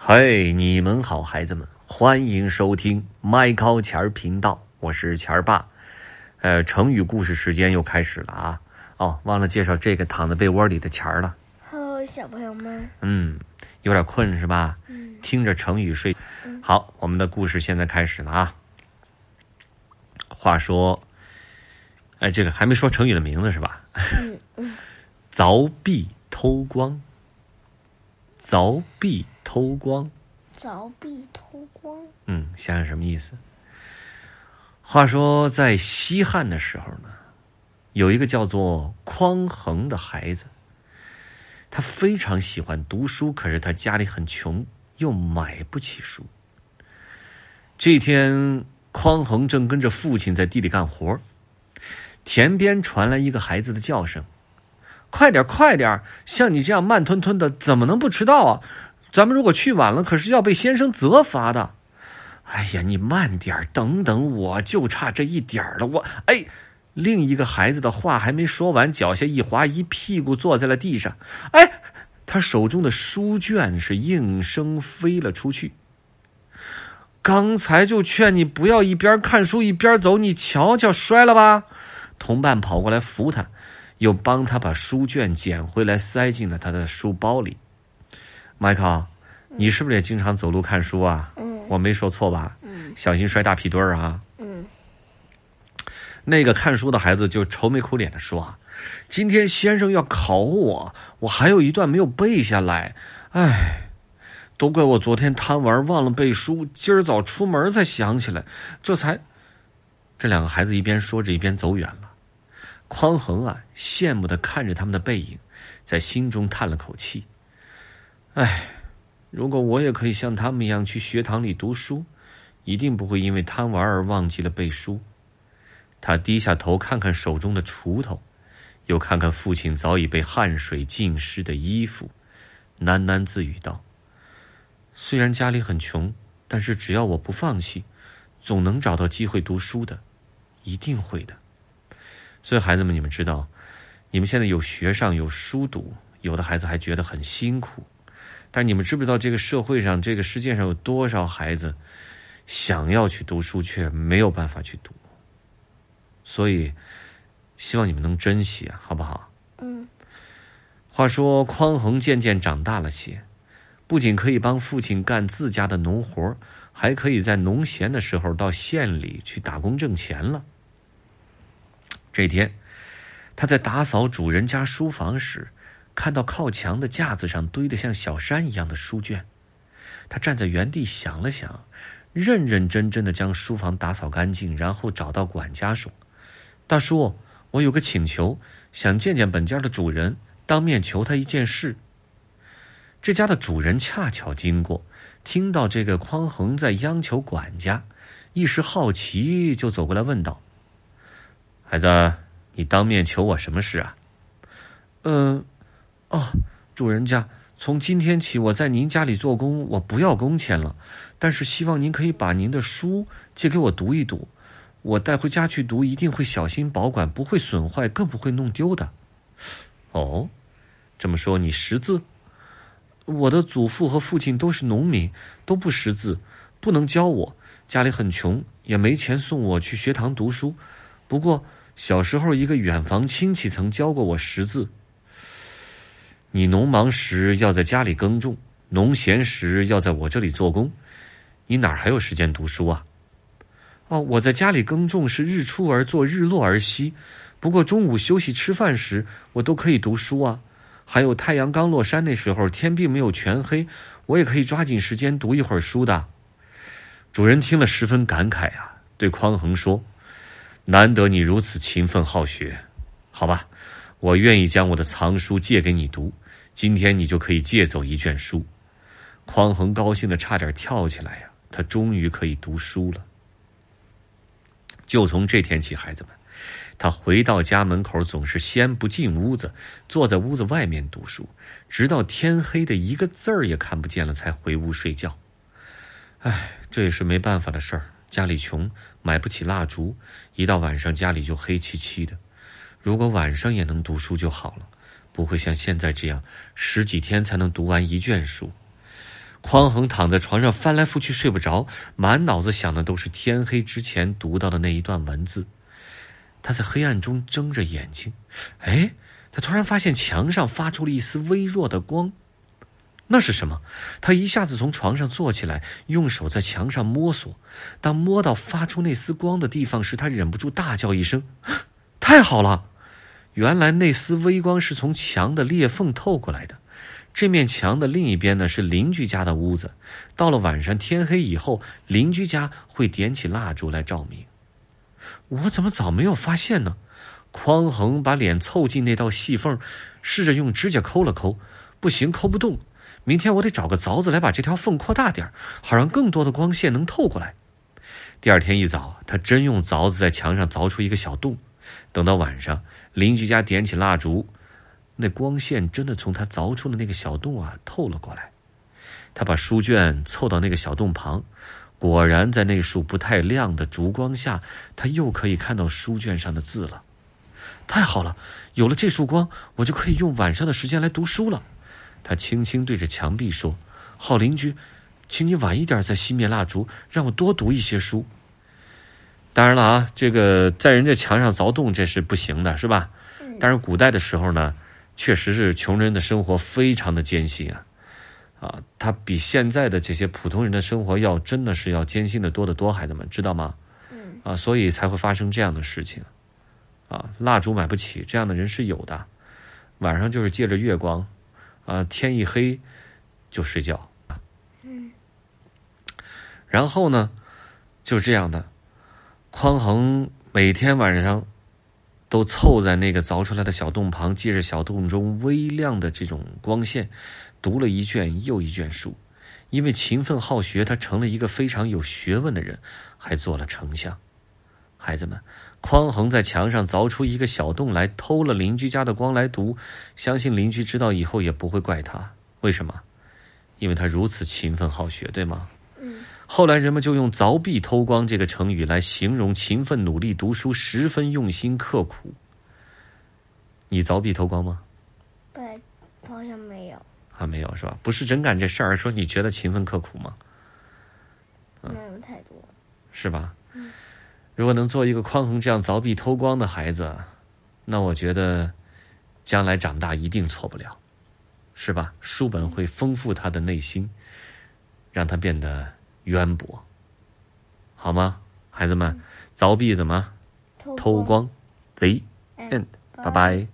嘿，你们好，孩子们，欢迎收听麦高钱儿频道，我是钱儿爸。呃，成语故事时间又开始了啊！哦，忘了介绍这个躺在被窝里的钱儿了。Hello，小朋友们，嗯，有点困是吧？嗯，听着成语睡。好，我们的故事现在开始了啊。话说，哎，这个还没说成语的名字是吧？嗯嗯，凿壁偷光。凿壁偷光。凿壁偷光。嗯，想想什么意思？话说，在西汉的时候呢，有一个叫做匡衡的孩子，他非常喜欢读书，可是他家里很穷，又买不起书。这天，匡衡正跟着父亲在地里干活，田边传来一个孩子的叫声：“快点，快点！像你这样慢吞吞的，怎么能不迟到啊？咱们如果去晚了，可是要被先生责罚的。”哎呀，你慢点等等我，就差这一点了。我哎，另一个孩子的话还没说完，脚下一滑，一屁股坐在了地上。哎，他手中的书卷是应声飞了出去。刚才就劝你不要一边看书一边走，你瞧瞧，摔了吧？同伴跑过来扶他，又帮他把书卷捡回来，塞进了他的书包里。迈克，你是不是也经常走路看书啊？嗯我没说错吧？嗯小心摔大屁墩儿啊！嗯那个看书的孩子就愁眉苦脸的说：“啊，今天先生要考我，我还有一段没有背下来，唉，都怪我昨天贪玩忘了背书，今儿早出门才想起来，这才……”这两个孩子一边说着，一边走远了。匡衡啊，羡慕的看着他们的背影，在心中叹了口气：“唉，如果我也可以像他们一样去学堂里读书，一定不会因为贪玩而忘记了背书。”他低下头看看手中的锄头，又看看父亲早已被汗水浸湿的衣服，喃喃自语道：“虽然家里很穷，但是只要我不放弃，总能找到机会读书的，一定会的。”所以，孩子们，你们知道，你们现在有学上有书读，有的孩子还觉得很辛苦，但你们知不知道，这个社会上、这个世界上有多少孩子想要去读书，却没有办法去读？所以，希望你们能珍惜啊，好不好？嗯话说，匡衡渐渐长大了些，不仅可以帮父亲干自家的农活，还可以在农闲的时候到县里去打工挣钱了。这天，他在打扫主人家书房时，看到靠墙的架子上堆得像小山一样的书卷。他站在原地想了想，认认真真的将书房打扫干净，然后找到管家说：“大叔，我有个请求，想见见本家的主人，当面求他一件事。”这家的主人恰巧经过，听到这个匡衡在央求管家，一时好奇，就走过来问道：“孩子，你当面求我什么事啊？”“嗯，哦，主人家，从今天起我在您家里做工，我不要工钱了，但是希望您可以把您的书借给我读一读，我带回家去读，一定会小心保管，不会损坏，更不会弄丢的。”“哦，这么说你识字？”我的祖父和父亲都是农民，都不识字，不能教我。家里很穷，也没钱送我去学堂读书。不过小时候，一个远房亲戚曾教过我识字。你农忙时要在家里耕种，农闲时要在我这里做工，你哪还有时间读书啊？哦，我在家里耕种是日出而作，日落而息。不过中午休息吃饭时，我都可以读书啊。还有太阳刚落山那时候，天并没有全黑，我也可以抓紧时间读一会儿书的。主人听了十分感慨啊，对匡衡说：“难得你如此勤奋好学，好吧，我愿意将我的藏书借给你读。今天你就可以借走一卷书。”匡衡高兴的差点跳起来呀、他终于可以读书了。就从这天起，孩子们。他回到家门口，总是先不进屋子，坐在屋子外面读书，直到天黑的一个字儿也看不见了，才回屋睡觉。唉，这也是没办法的事儿。家里穷，买不起蜡烛，一到晚上家里就黑漆漆的。如果晚上也能读书就好了，不会像现在这样十几天才能读完一卷书。匡衡躺在床上翻来覆去睡不着，满脑子想的都是天黑之前读到的那一段文字。他在黑暗中睁着眼睛，哎，他突然发现墙上发出了一丝微弱的光，那是什么？他一下子从床上坐起来，用手在墙上摸索。当摸到发出那丝光的地方时，他忍不住大叫一声：“太好了！”原来那丝微光是从墙的裂缝透过来的。这面墙的另一边呢是邻居家的屋子。到了晚上天黑以后，邻居家会点起蜡烛来照明。我怎么早没有发现呢？匡衡把脸凑近那道细缝，试着用指甲抠了抠，不行，抠不动。明天我得找个凿子来把这条缝扩大点好让更多的光线能透过来。第二天一早，他真用凿子在墙上凿出一个小洞。等到晚上，邻居家点起蜡烛。那光线真的从他凿出的那个小洞啊透了过来，他把书卷凑到那个小洞旁，果然在那束不太亮的烛光下，他又可以看到书卷上的字了。太好了，有了这束光，我就可以用晚上的时间来读书了。他轻轻对着墙壁说：“好邻居，请你晚一点再熄灭蜡烛，让我多读一些书。”当然了啊，这个在人家墙上凿洞这是不行的，是吧？但是古代的时候呢。确实是穷人的生活非常的艰辛啊，啊，他比现在的这些普通人的生活要真的是要艰辛的多得多，孩子们知道吗？嗯，啊，所以才会发生这样的事情，啊，蜡烛买不起，这样的人是有的，晚上就是借着月光，啊，天一黑就睡觉，嗯，然后呢，就是这样的，匡衡每天晚上。都凑在那个凿出来的小洞旁，借着小洞中微亮的这种光线，读了一卷又一卷书。因为勤奋好学，他成了一个非常有学问的人，还做了丞相。孩子们，匡衡在墙上凿出一个小洞来，偷了邻居家的光来读，相信邻居知道以后也不会怪他。为什么？因为他如此勤奋好学，对吗？后来人们就用“凿壁偷光”这个成语来形容勤奋努力读书、十分用心刻苦。你凿壁偷光吗？对，好像没有。还没有是吧？不是真干这事儿，说你觉得勤奋刻苦吗？没有太多。是吧？嗯。如果能做一个匡衡这样凿壁偷光的孩子，那我觉得将来长大一定错不了，是吧？书本会丰富他的内心，让他变得。渊博，好吗，孩子们？凿壁怎么？偷光？贼，嗯，拜拜。